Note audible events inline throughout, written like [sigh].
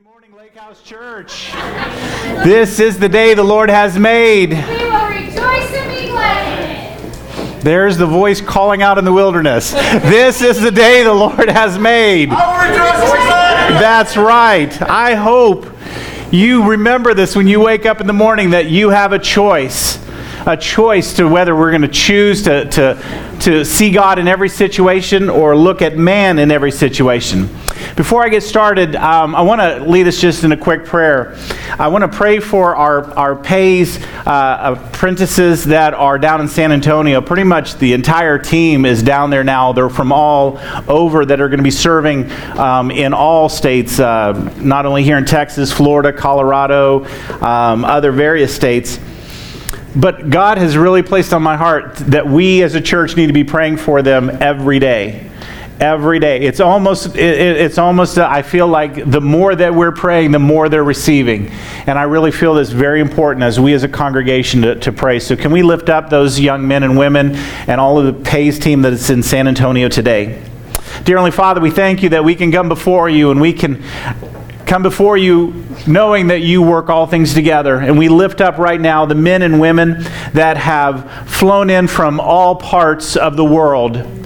Good morning, Lake House Church. This is the day the Lord has made. We will rejoice and be glad in it. There's the voice calling out in the wilderness. This is the day the Lord has made. That's right. I hope you remember this when you wake up in the morning that you have a choice. A choice to whether we're going to choose to, to, to see God in every situation or look at man in every situation. Before I get started, um, I want to lead us just in a quick prayer. I want to pray for our, our PAYS uh, apprentices that are down in San Antonio. Pretty much the entire team is down there now. They're from all over that are going to be serving um, in all states, uh, not only here in Texas, Florida, Colorado, um, other various states. But God has really placed on my heart that we as a church need to be praying for them every day every day. It's almost, it, it's almost, uh, I feel like the more that we're praying, the more they're receiving. And I really feel this very important as we as a congregation to, to pray. So, can we lift up those young men and women and all of the PAYS team that is in San Antonio today? Dear Only Father, we thank you that we can come before you and we can come before you knowing that you work all things together. And we lift up right now the men and women that have flown in from all parts of the world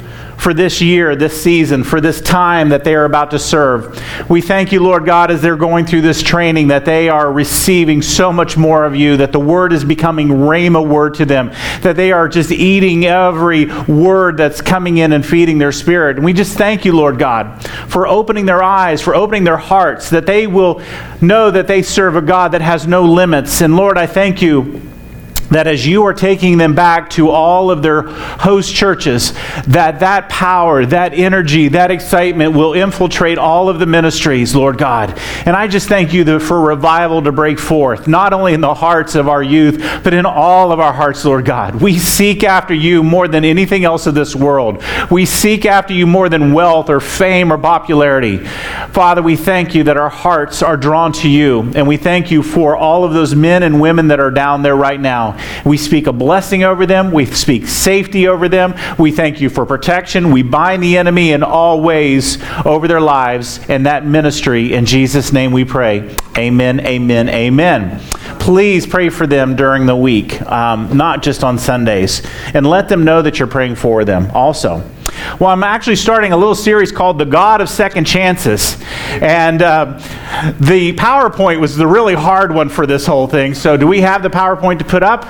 for this year, this season, for this time that they are about to serve. We thank you, Lord God, as they're going through this training, that they are receiving so much more of you, that the word is becoming rhema word to them, that they are just eating every word that's coming in and feeding their spirit. And we just thank you, Lord God, for opening their eyes, for opening their hearts, that they will know that they serve a God that has no limits. And Lord, I thank you that as you are taking them back to all of their host churches that that power that energy that excitement will infiltrate all of the ministries lord god. And i just thank you for revival to break forth not only in the hearts of our youth but in all of our hearts lord god. We seek after you more than anything else of this world. We seek after you more than wealth or fame or popularity. Father we thank you that our hearts are drawn to you and we thank you for all of those men and women that are down there right now we speak a blessing over them. We speak safety over them. We thank you for protection. We bind the enemy in all ways over their lives and that ministry. In Jesus' name we pray. Amen, amen, amen. Please pray for them during the week, um, not just on Sundays. And let them know that you're praying for them also. Well, I'm actually starting a little series called The God of Second Chances. And uh, the PowerPoint was the really hard one for this whole thing. So, do we have the PowerPoint to put up?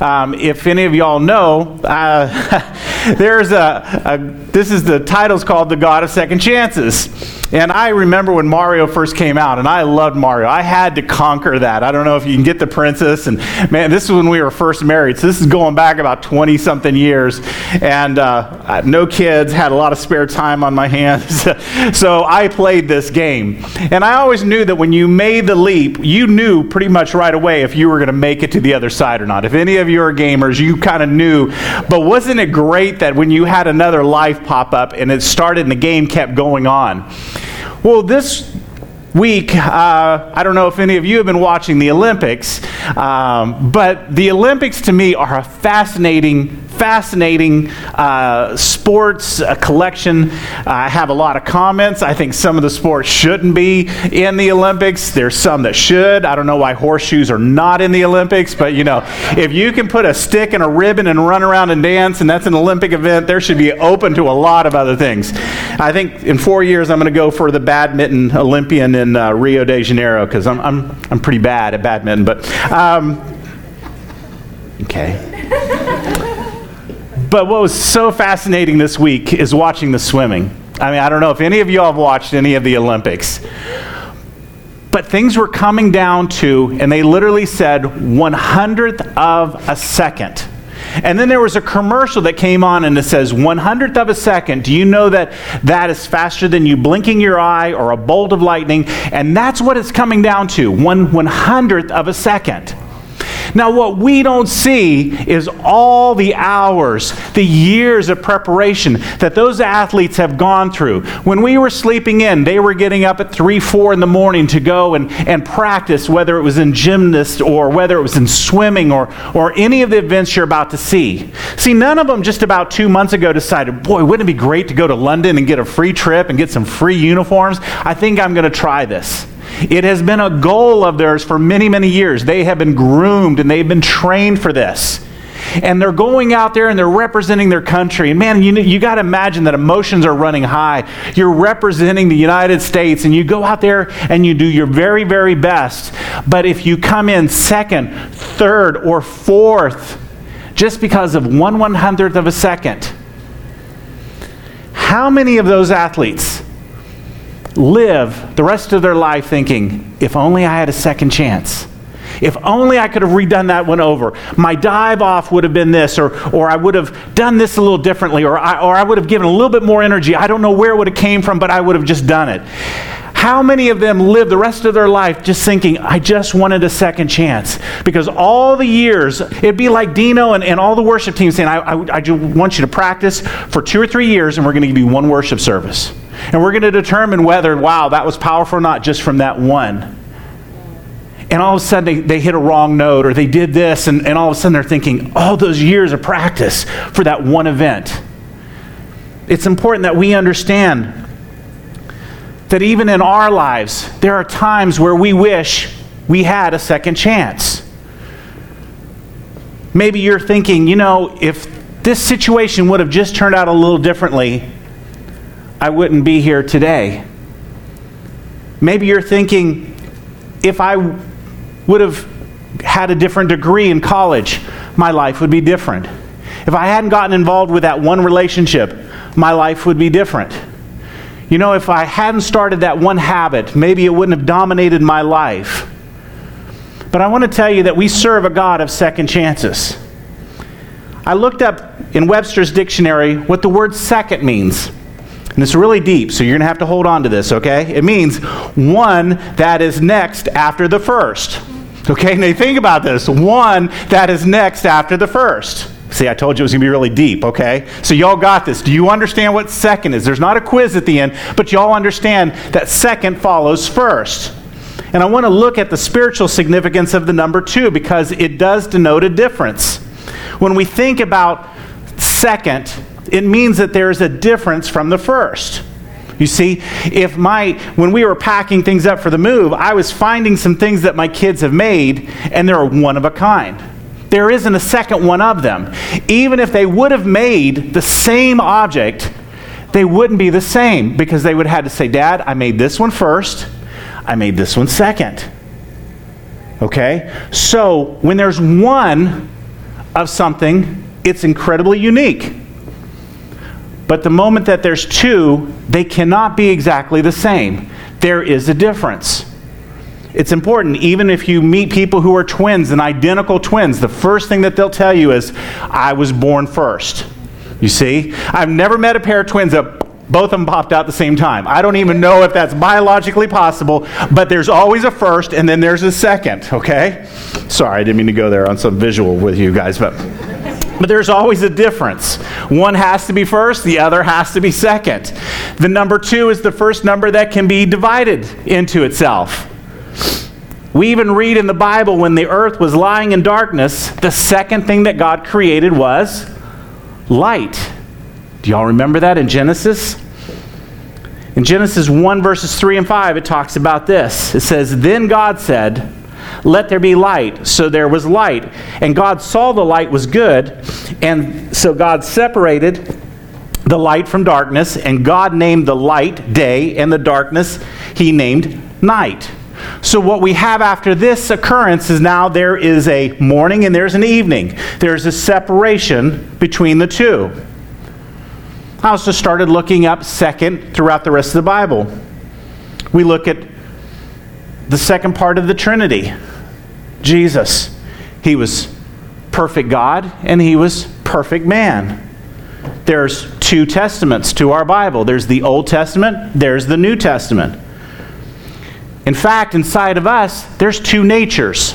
Um, if any of y'all know, uh, [laughs] there's a, a, this is the title's called The God of Second Chances. And I remember when Mario first came out, and I loved Mario. I had to conquer that. I don't know if you can get the princess. And man, this is when we were first married. So this is going back about 20 something years. And uh, no kids, had a lot of spare time on my hands. [laughs] so I played this game. And I always knew that when you made the leap, you knew pretty much right away if you were going to make it to the other side or not. If any of you are gamers, you kind of knew. But wasn't it great that when you had another life pop up and it started and the game kept going on? Well, this week, uh, I don't know if any of you have been watching the Olympics, um, but the Olympics to me are a fascinating fascinating uh, sports uh, collection. I have a lot of comments. I think some of the sports shouldn't be in the Olympics. There's some that should. I don't know why horseshoes are not in the Olympics, but you know, if you can put a stick and a ribbon and run around and dance, and that's an Olympic event, there should be open to a lot of other things. I think in four years I'm going to go for the badminton Olympian in uh, Rio de Janeiro because I'm, I'm, I'm pretty bad at badminton, but. Um, okay. But what was so fascinating this week is watching the swimming. I mean, I don't know if any of you have watched any of the Olympics. But things were coming down to, and they literally said, one hundredth of a second. And then there was a commercial that came on and it says, one hundredth of a second. Do you know that that is faster than you blinking your eye or a bolt of lightning? And that's what it's coming down to one one hundredth of a second. Now, what we don't see is all the hours, the years of preparation that those athletes have gone through. When we were sleeping in, they were getting up at 3, 4 in the morning to go and, and practice, whether it was in gymnast or whether it was in swimming or, or any of the events you're about to see. See, none of them just about two months ago decided, boy, wouldn't it be great to go to London and get a free trip and get some free uniforms? I think I'm going to try this. It has been a goal of theirs for many, many years. They have been groomed and they've been trained for this. And they're going out there and they're representing their country. And man, you, you got to imagine that emotions are running high. You're representing the United States and you go out there and you do your very, very best. But if you come in second, third, or fourth, just because of one one hundredth of a second, how many of those athletes live the rest of their life thinking, if only I had a second chance? If only I could have redone that one over. My dive off would have been this, or, or I would have done this a little differently, or I, or I would have given a little bit more energy. I don't know where it would have came from, but I would have just done it. How many of them live the rest of their life just thinking, I just wanted a second chance? Because all the years, it'd be like Dino and, and all the worship teams saying, I, I, I want you to practice for two or three years, and we're going to give you one worship service. And we're going to determine whether, wow, that was powerful or not just from that one and all of a sudden they, they hit a wrong note or they did this, and, and all of a sudden they're thinking, all those years of practice for that one event. It's important that we understand that even in our lives, there are times where we wish we had a second chance. Maybe you're thinking, you know, if this situation would have just turned out a little differently, I wouldn't be here today. Maybe you're thinking, if I would have had a different degree in college, my life would be different. If I hadn't gotten involved with that one relationship, my life would be different. You know, if I hadn't started that one habit, maybe it wouldn't have dominated my life. But I want to tell you that we serve a God of second chances. I looked up in Webster's dictionary what the word second means. And it's really deep, so you're going to have to hold on to this, okay? It means one that is next after the first. Okay, now think about this. One that is next after the first. See, I told you it was going to be really deep, okay? So y'all got this. Do you understand what second is? There's not a quiz at the end, but y'all understand that second follows first. And I want to look at the spiritual significance of the number two because it does denote a difference. When we think about second, it means that there is a difference from the first. You see, if my when we were packing things up for the move, I was finding some things that my kids have made and they're one of a kind. There isn't a second one of them. Even if they would have made the same object, they wouldn't be the same because they would have had to say, "Dad, I made this one first. I made this one second. Okay? So, when there's one of something, it's incredibly unique. But the moment that there's two, they cannot be exactly the same. There is a difference. It's important, even if you meet people who are twins and identical twins, the first thing that they'll tell you is, I was born first. You see? I've never met a pair of twins that both of them popped out at the same time. I don't even know if that's biologically possible, but there's always a first and then there's a second, okay? Sorry, I didn't mean to go there on some visual with you guys, but. But there's always a difference. One has to be first, the other has to be second. The number two is the first number that can be divided into itself. We even read in the Bible when the earth was lying in darkness, the second thing that God created was light. Do y'all remember that in Genesis? In Genesis 1, verses 3 and 5, it talks about this. It says, Then God said, let there be light. So there was light. And God saw the light was good. And so God separated the light from darkness. And God named the light day, and the darkness he named night. So, what we have after this occurrence is now there is a morning and there's an evening. There's a separation between the two. I also started looking up second throughout the rest of the Bible. We look at the second part of the Trinity Jesus. He was perfect God and he was perfect man. There's two testaments to our Bible there's the Old Testament, there's the New Testament. In fact, inside of us, there's two natures.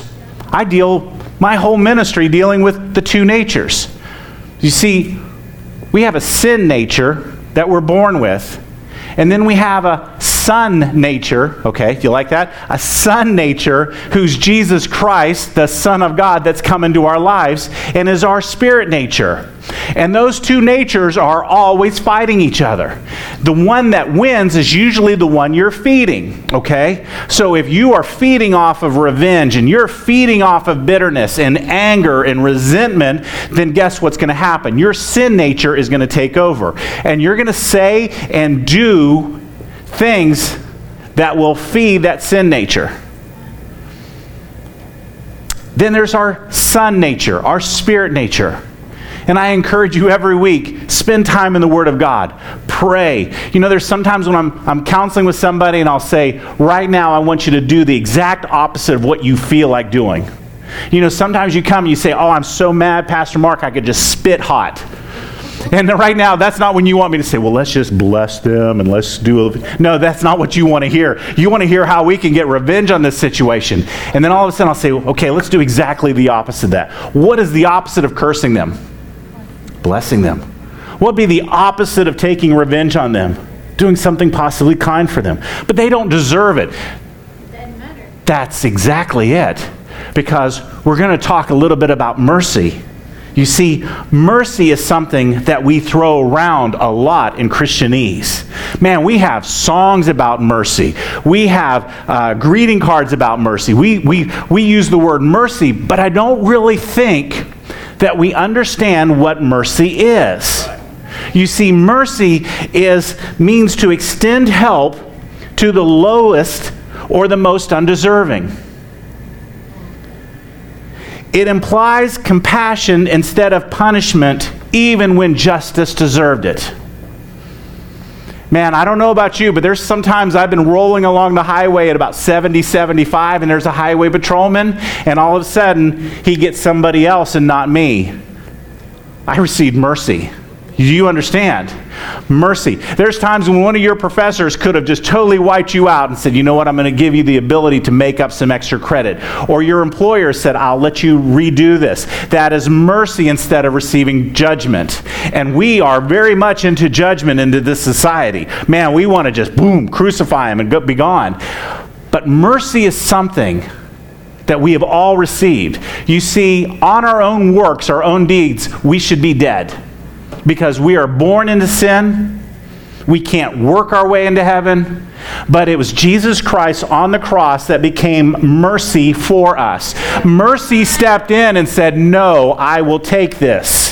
I deal my whole ministry dealing with the two natures. You see, we have a sin nature that we're born with, and then we have a son nature, okay, you like that? A son nature who's Jesus Christ, the Son of God that's come into our lives, and is our spirit nature. And those two natures are always fighting each other. The one that wins is usually the one you're feeding, okay? So if you are feeding off of revenge and you're feeding off of bitterness and anger and resentment, then guess what's going to happen? Your sin nature is going to take over. And you're going to say and do things that will feed that sin nature. Then there's our son nature, our spirit nature. And I encourage you every week, spend time in the Word of God. Pray. You know, there's sometimes when I'm, I'm counseling with somebody and I'll say, right now, I want you to do the exact opposite of what you feel like doing. You know, sometimes you come and you say, oh, I'm so mad, Pastor Mark, I could just spit hot. And right now, that's not when you want me to say, well, let's just bless them and let's do. No, that's not what you want to hear. You want to hear how we can get revenge on this situation. And then all of a sudden, I'll say, okay, let's do exactly the opposite of that. What is the opposite of cursing them? Blessing them. What would be the opposite of taking revenge on them? Doing something possibly kind for them. But they don't deserve it. That's exactly it. Because we're going to talk a little bit about mercy. You see, mercy is something that we throw around a lot in Christianese. Man, we have songs about mercy. We have uh, greeting cards about mercy. We, we, we use the word mercy, but I don't really think that we understand what mercy is. You see, mercy is means to extend help to the lowest or the most undeserving. It implies compassion instead of punishment, even when justice deserved it. Man, I don't know about you, but there's sometimes I've been rolling along the highway at about 70, 75, and there's a highway patrolman, and all of a sudden he gets somebody else and not me. I received mercy. Do you understand? Mercy. There's times when one of your professors could have just totally wiped you out and said, you know what, I'm going to give you the ability to make up some extra credit. Or your employer said, I'll let you redo this. That is mercy instead of receiving judgment. And we are very much into judgment into this society. Man, we want to just boom, crucify him and go, be gone. But mercy is something that we have all received. You see, on our own works, our own deeds, we should be dead because we are born into sin. We can't work our way into heaven. But it was Jesus Christ on the cross that became mercy for us. Mercy stepped in and said, No, I will take this.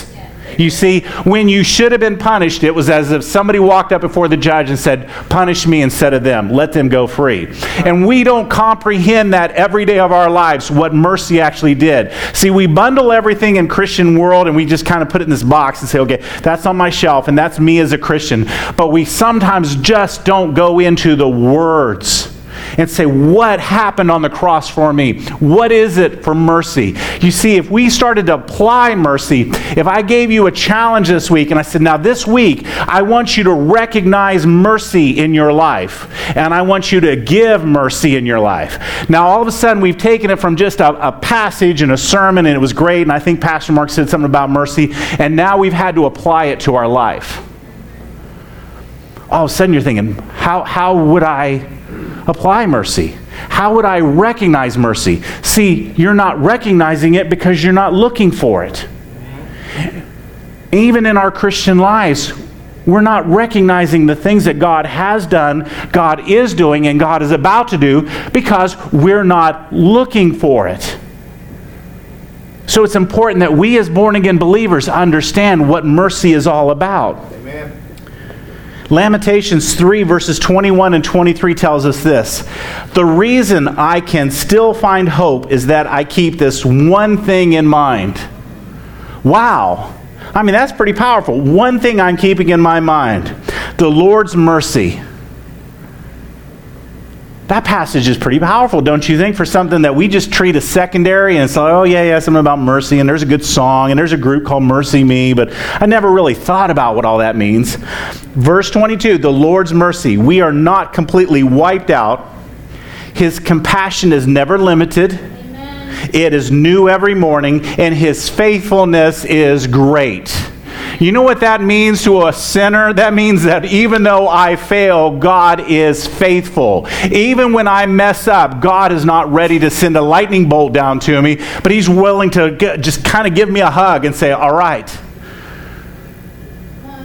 You see, when you should have been punished, it was as if somebody walked up before the judge and said, Punish me instead of them. Let them go free. And we don't comprehend that every day of our lives, what mercy actually did. See, we bundle everything in Christian world and we just kind of put it in this box and say, okay, that's on my shelf and that's me as a Christian. But we sometimes just don't go into the words and say, What happened on the cross for me? What is it for mercy? You see, if we started to apply mercy, if I gave you a challenge this week and I said, Now this week, I want you to recognize mercy in your life, and I want you to give mercy in your life. Now, all of a sudden, we've taken it from just a, a passage and a sermon, and it was great, and I think Pastor Mark said something about mercy, and now we've had to apply it to our life all of a sudden you're thinking, how, how would I apply mercy? How would I recognize mercy? See, you're not recognizing it because you're not looking for it. Even in our Christian lives, we're not recognizing the things that God has done, God is doing, and God is about to do because we're not looking for it. So it's important that we, as born again believers, understand what mercy is all about. Amen. Lamentations 3, verses 21 and 23 tells us this The reason I can still find hope is that I keep this one thing in mind. Wow. I mean, that's pretty powerful. One thing I'm keeping in my mind the Lord's mercy that passage is pretty powerful, don't you think, for something that we just treat as secondary and it's like, oh, yeah, yeah, something about mercy, and there's a good song, and there's a group called MercyMe, but I never really thought about what all that means. Verse 22 the Lord's mercy. We are not completely wiped out, His compassion is never limited. It is new every morning, and his faithfulness is great. You know what that means to a sinner? That means that even though I fail, God is faithful. Even when I mess up, God is not ready to send a lightning bolt down to me, but He's willing to get, just kind of give me a hug and say, All right,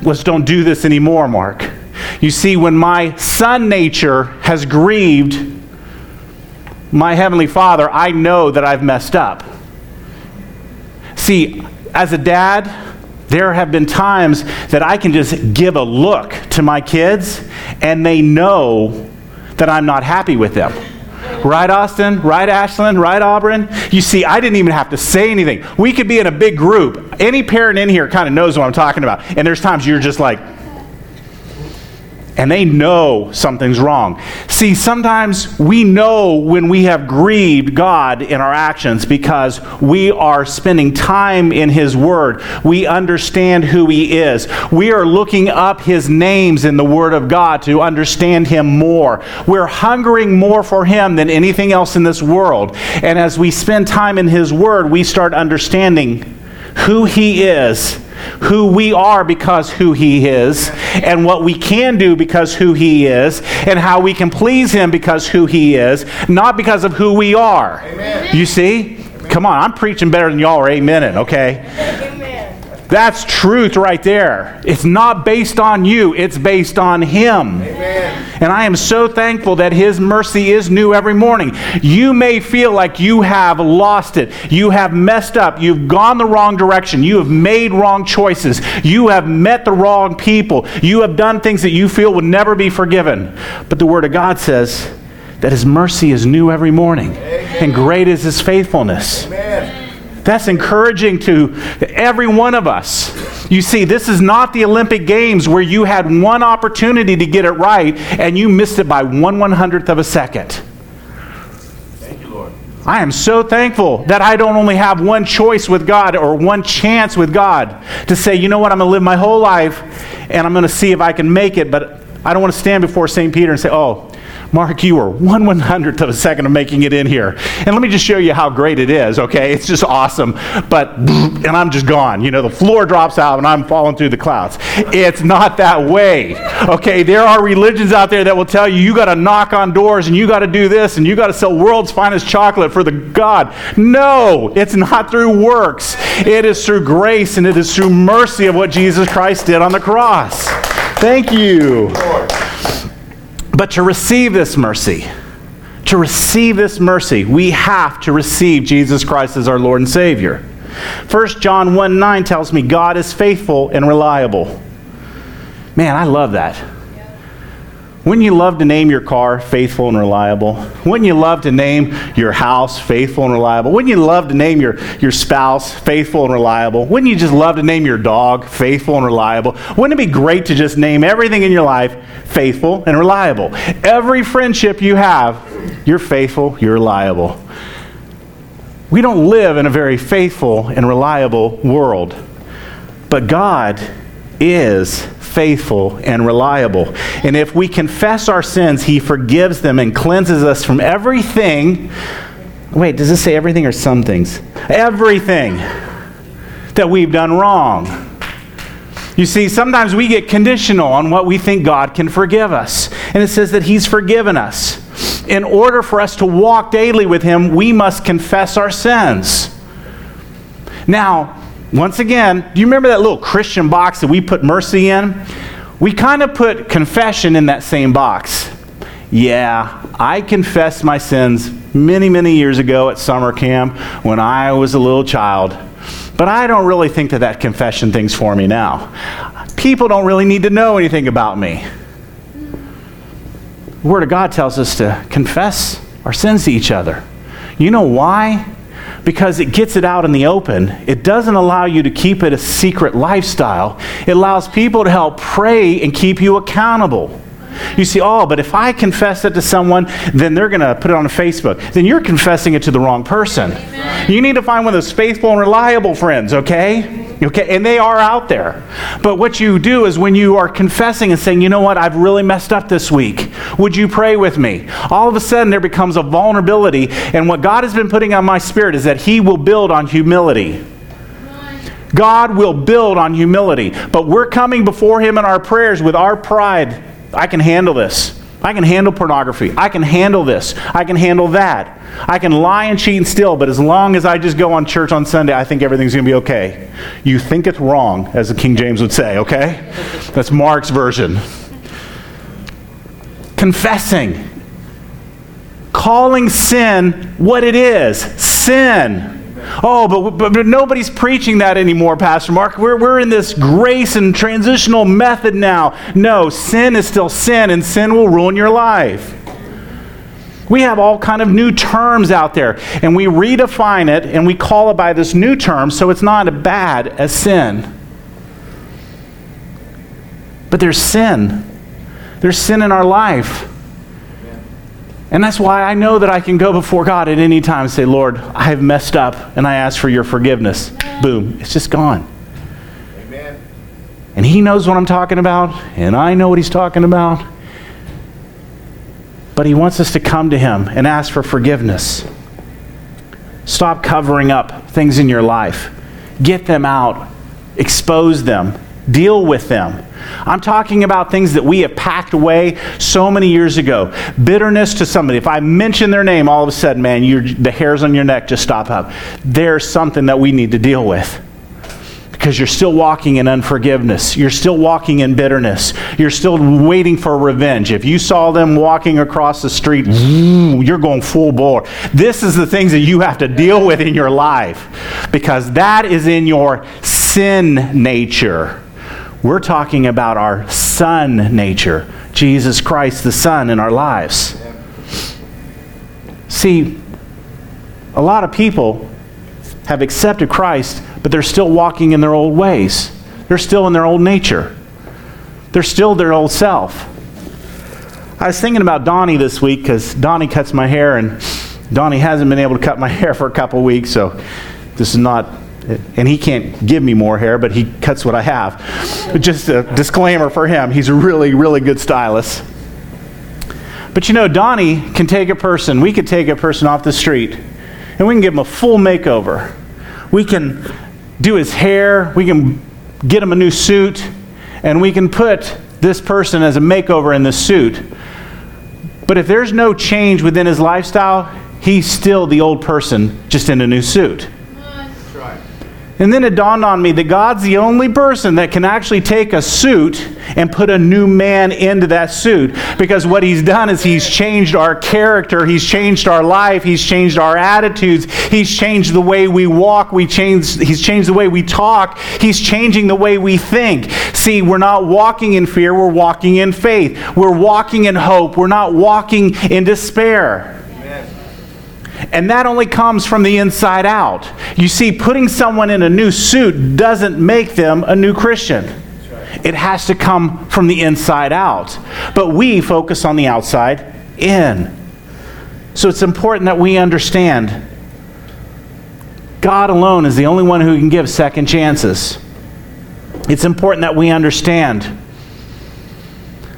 let's don't do this anymore, Mark. You see, when my son nature has grieved my Heavenly Father, I know that I've messed up. See, as a dad, there have been times that I can just give a look to my kids and they know that I'm not happy with them. Right, Austin? Right, Ashlyn? Right, Auburn? You see, I didn't even have to say anything. We could be in a big group. Any parent in here kind of knows what I'm talking about. And there's times you're just like, and they know something's wrong. See, sometimes we know when we have grieved God in our actions because we are spending time in His Word. We understand who He is. We are looking up His names in the Word of God to understand Him more. We're hungering more for Him than anything else in this world. And as we spend time in His Word, we start understanding who He is who we are because who he is and what we can do because who he is and how we can please him because who he is not because of who we are Amen. you see Amen. come on i'm preaching better than y'all are amen okay Amen. that's truth right there it's not based on you it's based on him Amen. And I am so thankful that His mercy is new every morning. You may feel like you have lost it. You have messed up. You've gone the wrong direction. You have made wrong choices. You have met the wrong people. You have done things that you feel would never be forgiven. But the Word of God says that His mercy is new every morning, Amen. and great is His faithfulness. Amen. That's encouraging to every one of us. You see, this is not the Olympic Games where you had one opportunity to get it right and you missed it by one one hundredth of a second. Thank you, Lord. I am so thankful that I don't only have one choice with God or one chance with God to say, you know what, I'm going to live my whole life and I'm going to see if I can make it, but I don't want to stand before St. Peter and say, oh, Mark, you were one one hundredth of a second of making it in here. And let me just show you how great it is, okay? It's just awesome. But, and I'm just gone. You know, the floor drops out and I'm falling through the clouds. It's not that way, okay? There are religions out there that will tell you you got to knock on doors and you got to do this and you got to sell world's finest chocolate for the God. No, it's not through works. It is through grace and it is through mercy of what Jesus Christ did on the cross. Thank you. But to receive this mercy, to receive this mercy, we have to receive Jesus Christ as our Lord and Savior. 1 John 1 9 tells me God is faithful and reliable. Man, I love that. Wouldn't you love to name your car faithful and reliable? Wouldn't you love to name your house faithful and reliable? Wouldn't you love to name your, your spouse faithful and reliable? Wouldn't you just love to name your dog faithful and reliable? Wouldn't it be great to just name everything in your life faithful and reliable? Every friendship you have, you're faithful, you're reliable. We don't live in a very faithful and reliable world, but God is faithful and reliable. And if we confess our sins, He forgives them and cleanses us from everything. Wait, does this say everything or some things? Everything that we've done wrong. You see, sometimes we get conditional on what we think God can forgive us. And it says that He's forgiven us. In order for us to walk daily with Him, we must confess our sins. Now, once again, do you remember that little Christian box that we put mercy in? We kind of put confession in that same box. Yeah, I confessed my sins many, many years ago at summer camp when I was a little child. But I don't really think that that confession thing's for me now. People don't really need to know anything about me. The Word of God tells us to confess our sins to each other. You know why? Because it gets it out in the open. It doesn't allow you to keep it a secret lifestyle. It allows people to help pray and keep you accountable. You see, oh, but if I confess it to someone, then they're going to put it on Facebook. Then you're confessing it to the wrong person. Amen. You need to find one of those faithful and reliable friends, okay? Okay, and they are out there. But what you do is when you are confessing and saying, you know what, I've really messed up this week. Would you pray with me? All of a sudden, there becomes a vulnerability. And what God has been putting on my spirit is that He will build on humility. God will build on humility. But we're coming before Him in our prayers with our pride I can handle this. I can handle pornography. I can handle this. I can handle that. I can lie and cheat and steal, but as long as I just go on church on Sunday, I think everything's going to be okay. You think it's wrong, as the King James would say, okay? That's Mark's version. Confessing. Calling sin what it is sin. Oh, but, but, but, nobody's preaching that anymore, Pastor Mark. We're, we're in this grace and transitional method now. No, sin is still sin, and sin will ruin your life. We have all kind of new terms out there, and we redefine it and we call it by this new term, so it's not as bad as sin. But there's sin. There's sin in our life. And that's why I know that I can go before God at any time and say, Lord, I have messed up and I ask for your forgiveness. Boom, it's just gone. Amen. And He knows what I'm talking about, and I know what He's talking about. But He wants us to come to Him and ask for forgiveness. Stop covering up things in your life, get them out, expose them, deal with them. I'm talking about things that we have packed away so many years ago. Bitterness to somebody. If I mention their name, all of a sudden, man, the hairs on your neck just stop up. There's something that we need to deal with. Because you're still walking in unforgiveness. You're still walking in bitterness. You're still waiting for revenge. If you saw them walking across the street, you're going full bore. This is the things that you have to deal with in your life because that is in your sin nature. We're talking about our Son nature, Jesus Christ, the Son, in our lives. See, a lot of people have accepted Christ, but they're still walking in their old ways. They're still in their old nature. They're still their old self. I was thinking about Donnie this week because Donnie cuts my hair, and Donnie hasn't been able to cut my [laughs] hair for a couple weeks, so this is not and he can't give me more hair, but he cuts what I have. Just a disclaimer for him he's a really, really good stylist. But you know, Donnie can take a person, we could take a person off the street, and we can give him a full makeover. We can do his hair, we can get him a new suit, and we can put this person as a makeover in the suit. But if there's no change within his lifestyle, he's still the old person, just in a new suit. And then it dawned on me that God's the only person that can actually take a suit and put a new man into that suit. Because what he's done is he's changed our character, he's changed our life, he's changed our attitudes, he's changed the way we walk, we changed, he's changed the way we talk, he's changing the way we think. See, we're not walking in fear, we're walking in faith. We're walking in hope, we're not walking in despair. And that only comes from the inside out. You see, putting someone in a new suit doesn't make them a new Christian. It has to come from the inside out. But we focus on the outside in. So it's important that we understand God alone is the only one who can give second chances. It's important that we understand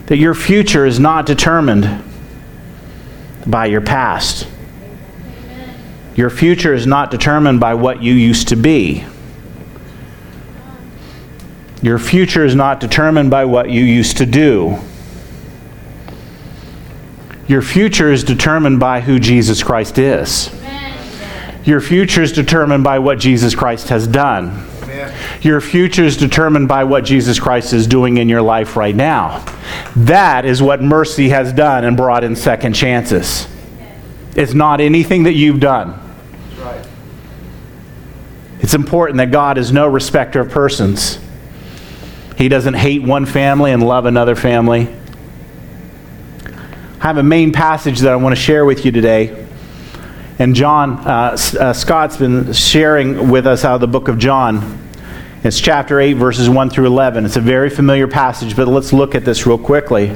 that your future is not determined by your past. Your future is not determined by what you used to be. Your future is not determined by what you used to do. Your future is determined by who Jesus Christ is. Your future is determined by what Jesus Christ has done. Your future is determined by what Jesus Christ is doing in your life right now. That is what mercy has done and brought in second chances. It's not anything that you've done. Right. It's important that God is no respecter of persons. He doesn't hate one family and love another family. I have a main passage that I want to share with you today. And John, uh, uh, Scott's been sharing with us out of the book of John. It's chapter 8, verses 1 through 11. It's a very familiar passage, but let's look at this real quickly.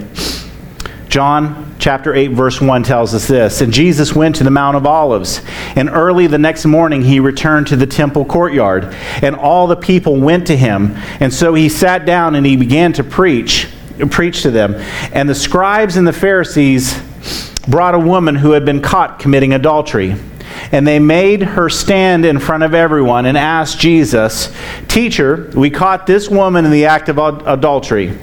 John chapter 8, verse 1 tells us this And Jesus went to the Mount of Olives, and early the next morning he returned to the temple courtyard, and all the people went to him. And so he sat down and he began to preach, preach to them. And the scribes and the Pharisees brought a woman who had been caught committing adultery. And they made her stand in front of everyone and asked Jesus, Teacher, we caught this woman in the act of adultery.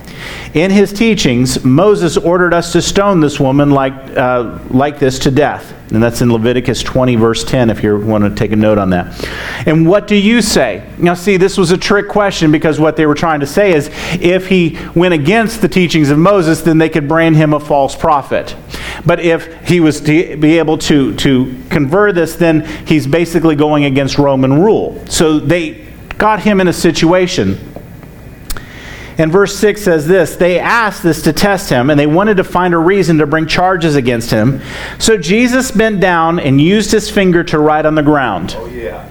In his teachings, Moses ordered us to stone this woman like, uh, like this to death. And that's in Leviticus 20, verse 10, if you want to take a note on that. And what do you say? Now, see, this was a trick question because what they were trying to say is if he went against the teachings of Moses, then they could brand him a false prophet. But if he was to be able to, to convert this, then he's basically going against Roman rule. So they got him in a situation. And verse 6 says this They asked this to test him, and they wanted to find a reason to bring charges against him. So Jesus bent down and used his finger to write on the ground. Oh, yeah.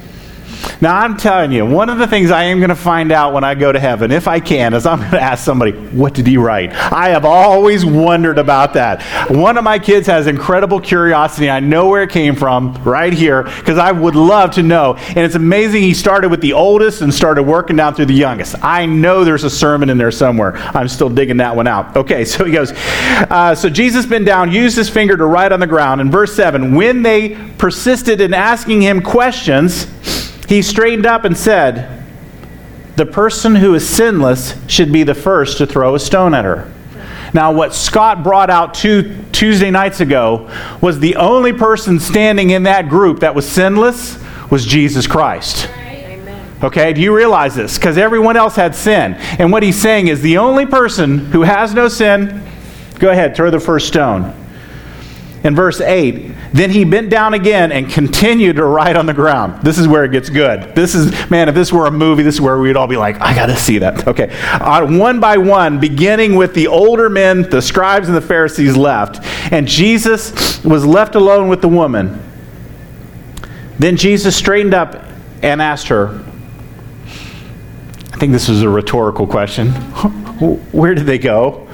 Now, I'm telling you, one of the things I am going to find out when I go to heaven, if I can, is I'm going to ask somebody, what did he write? I have always wondered about that. One of my kids has incredible curiosity. I know where it came from right here because I would love to know. And it's amazing he started with the oldest and started working down through the youngest. I know there's a sermon in there somewhere. I'm still digging that one out. Okay, [laughs] so he goes, uh, So Jesus bent down, used his finger to write on the ground. In verse 7, when they persisted in asking him questions, he straightened up and said, The person who is sinless should be the first to throw a stone at her. Now, what Scott brought out two Tuesday nights ago was the only person standing in that group that was sinless was Jesus Christ. Okay, do you realize this? Because everyone else had sin. And what he's saying is the only person who has no sin, go ahead, throw the first stone. In verse 8, then he bent down again and continued to write on the ground. This is where it gets good. This is, man, if this were a movie, this is where we'd all be like, I got to see that. Okay. Uh, one by one, beginning with the older men, the scribes and the Pharisees left, and Jesus was left alone with the woman. Then Jesus straightened up and asked her, I think this was a rhetorical question. [laughs] Where did they go?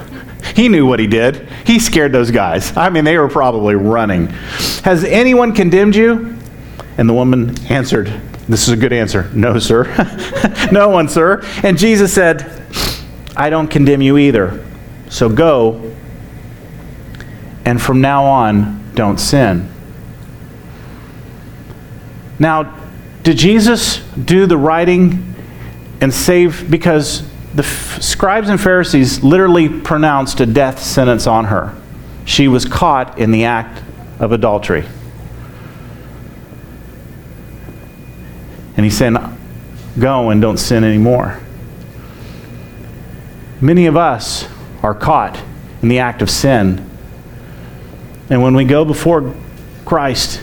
He knew what he did. He scared those guys. I mean, they were probably running. Has anyone condemned you? And the woman answered, This is a good answer. No, sir. [laughs] no one, sir. And Jesus said, I don't condemn you either. So go, and from now on, don't sin. Now, did Jesus do the writing and save because the f- scribes and Pharisees literally pronounced a death sentence on her. She was caught in the act of adultery. And he's saying, Go and don't sin anymore. Many of us are caught in the act of sin. And when we go before Christ,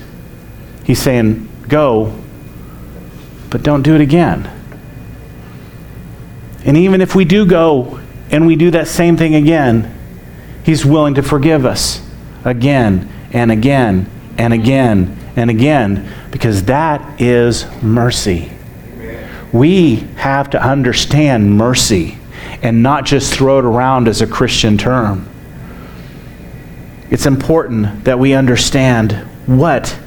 he's saying, Go, but don't do it again. And even if we do go and we do that same thing again, He's willing to forgive us again and again and again and again because that is mercy. We have to understand mercy and not just throw it around as a Christian term. It's important that we understand what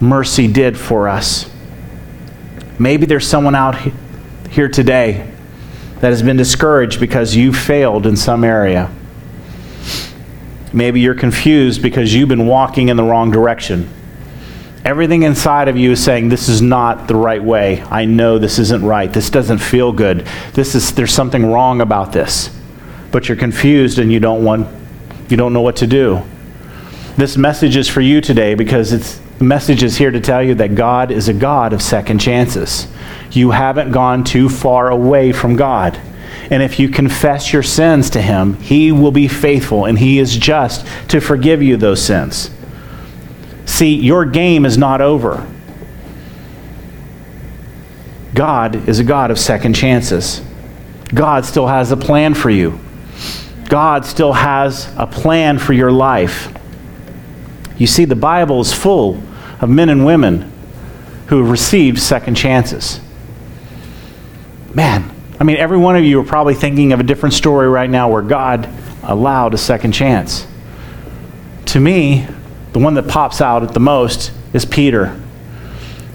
mercy did for us. Maybe there's someone out here today that has been discouraged because you failed in some area. Maybe you're confused because you've been walking in the wrong direction. Everything inside of you is saying, This is not the right way. I know this isn't right. This doesn't feel good. This is, there's something wrong about this. But you're confused and you don't, want, you don't know what to do. This message is for you today because it's, message is here to tell you that God is a God of second chances you haven't gone too far away from God. And if you confess your sins to Him, He will be faithful and He is just to forgive you those sins. See, your game is not over. God is a God of second chances. God still has a plan for you. God still has a plan for your life. You see, the Bible is full of men and women who have received second chances man, I mean, every one of you are probably thinking of a different story right now where God allowed a second chance. To me, the one that pops out at the most is Peter.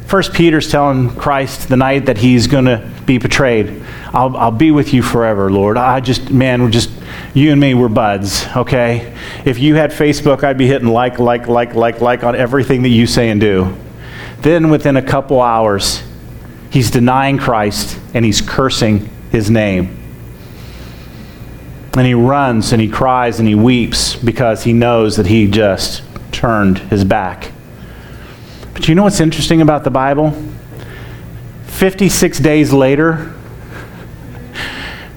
First, Peter's telling Christ the night that he's going to be betrayed, I'll, I'll be with you forever, Lord. I just, man, we're just, you and me, we're buds, okay? If you had Facebook, I'd be hitting like, like, like, like, like on everything that you say and do. Then within a couple hours, He's denying Christ and he's cursing his name. And he runs and he cries and he weeps because he knows that he just turned his back. But you know what's interesting about the Bible? 56 days later,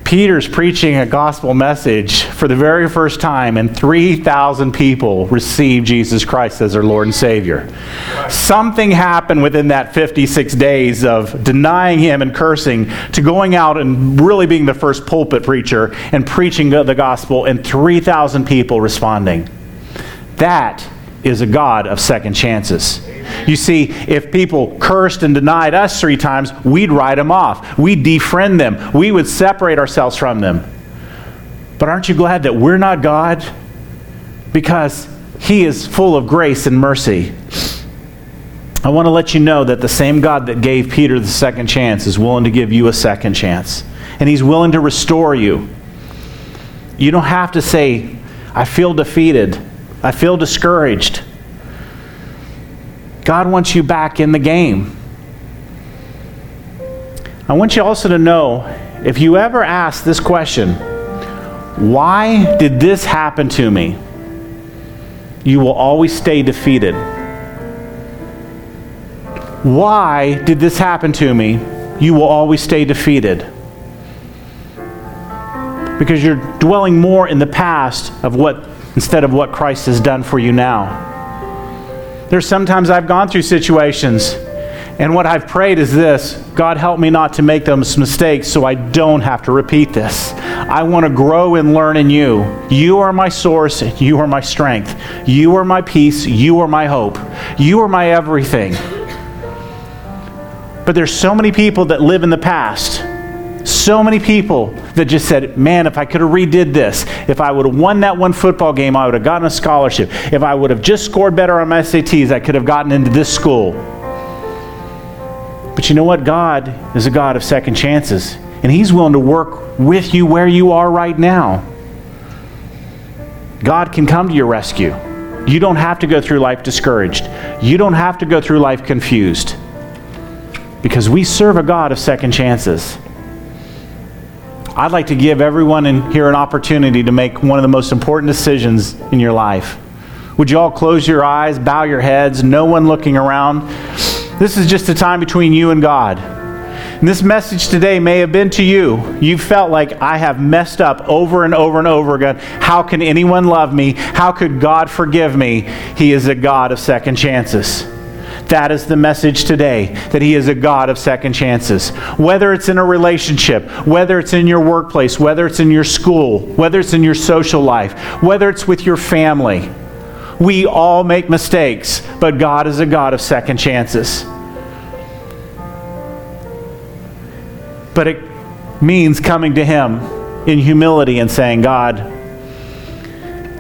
Peter's preaching a gospel message for the very first time, and 3,000 people received Jesus Christ as their Lord and Savior. Something happened within that 56 days of denying Him and cursing to going out and really being the first pulpit preacher and preaching the gospel, and 3,000 people responding. That is a God of second chances. You see, if people cursed and denied us three times, we'd write them off. We'd defriend them. We would separate ourselves from them. But aren't you glad that we're not God? Because He is full of grace and mercy. I want to let you know that the same God that gave Peter the second chance is willing to give you a second chance. And He's willing to restore you. You don't have to say, I feel defeated. I feel discouraged. God wants you back in the game. I want you also to know if you ever ask this question, why did this happen to me? You will always stay defeated. Why did this happen to me? You will always stay defeated. Because you're dwelling more in the past of what instead of what Christ has done for you now. There's sometimes I've gone through situations, and what I've prayed is this God, help me not to make those mistakes so I don't have to repeat this. I want to grow and learn in you. You are my source, you are my strength. You are my peace, you are my hope. You are my everything. But there's so many people that live in the past. So many people that just said, man, if I could have redid this, if I would have won that one football game, I would have gotten a scholarship. If I would have just scored better on my SATs, I could have gotten into this school. But you know what? God is a God of second chances, and He's willing to work with you where you are right now. God can come to your rescue. You don't have to go through life discouraged. You don't have to go through life confused. Because we serve a God of second chances. I'd like to give everyone in here an opportunity to make one of the most important decisions in your life. Would you all close your eyes, bow your heads, no one looking around? This is just a time between you and God. And this message today may have been to you. You felt like I have messed up over and over and over again. How can anyone love me? How could God forgive me? He is a God of second chances. That is the message today that He is a God of second chances. Whether it's in a relationship, whether it's in your workplace, whether it's in your school, whether it's in your social life, whether it's with your family, we all make mistakes, but God is a God of second chances. But it means coming to Him in humility and saying, God,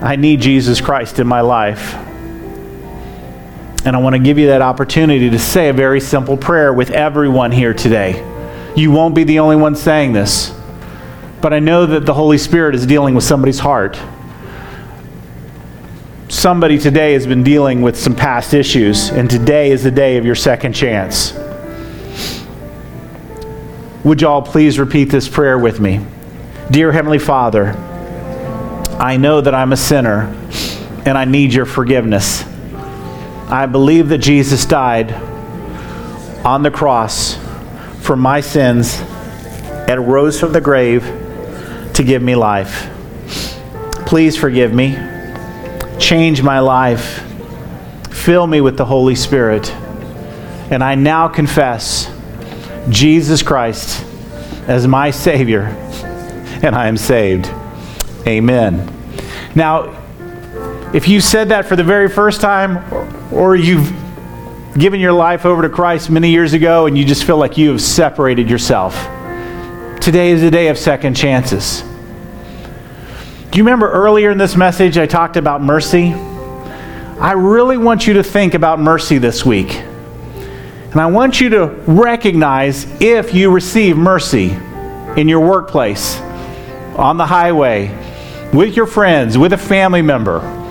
I need Jesus Christ in my life. And I want to give you that opportunity to say a very simple prayer with everyone here today. You won't be the only one saying this, but I know that the Holy Spirit is dealing with somebody's heart. Somebody today has been dealing with some past issues, and today is the day of your second chance. Would you all please repeat this prayer with me? Dear Heavenly Father, I know that I'm a sinner and I need your forgiveness. I believe that Jesus died on the cross for my sins and rose from the grave to give me life. Please forgive me. Change my life. Fill me with the Holy Spirit. And I now confess Jesus Christ as my Savior, and I am saved. Amen. Now, if you said that for the very first time, or you've given your life over to Christ many years ago and you just feel like you have separated yourself, today is a day of second chances. Do you remember earlier in this message I talked about mercy? I really want you to think about mercy this week. And I want you to recognize if you receive mercy in your workplace, on the highway, with your friends, with a family member.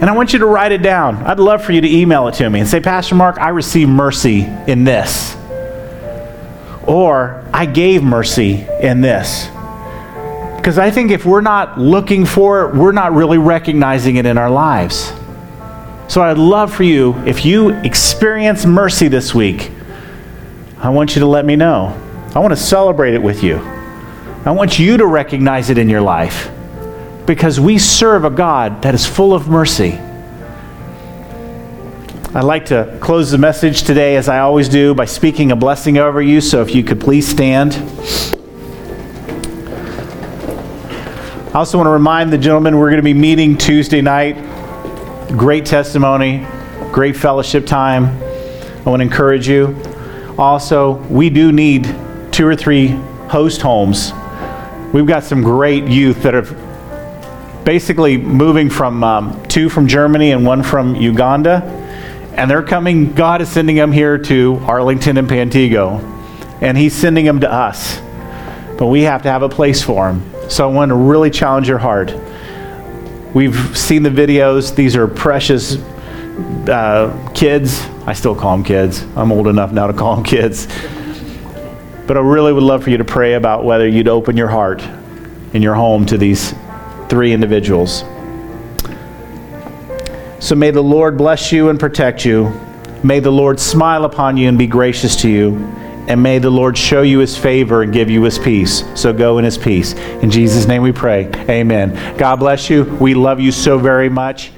And I want you to write it down. I'd love for you to email it to me and say, Pastor Mark, I received mercy in this. Or I gave mercy in this. Because I think if we're not looking for it, we're not really recognizing it in our lives. So I'd love for you, if you experience mercy this week, I want you to let me know. I want to celebrate it with you. I want you to recognize it in your life because we serve a God that is full of mercy. I'd like to close the message today, as I always do, by speaking a blessing over you. So if you could please stand. I also want to remind the gentlemen we're going to be meeting Tuesday night. Great testimony, great fellowship time. I want to encourage you. Also, we do need two or three host homes. We've got some great youth that are basically moving from um, two from Germany and one from Uganda. And they're coming, God is sending them here to Arlington and Pantego. And He's sending them to us. But we have to have a place for them. So I want to really challenge your heart. We've seen the videos. These are precious uh, kids. I still call them kids. I'm old enough now to call them kids. But I really would love for you to pray about whether you'd open your heart in your home to these three individuals. So may the Lord bless you and protect you. May the Lord smile upon you and be gracious to you and may the Lord show you his favor and give you his peace. So go in his peace. In Jesus' name we pray. Amen. God bless you. We love you so very much.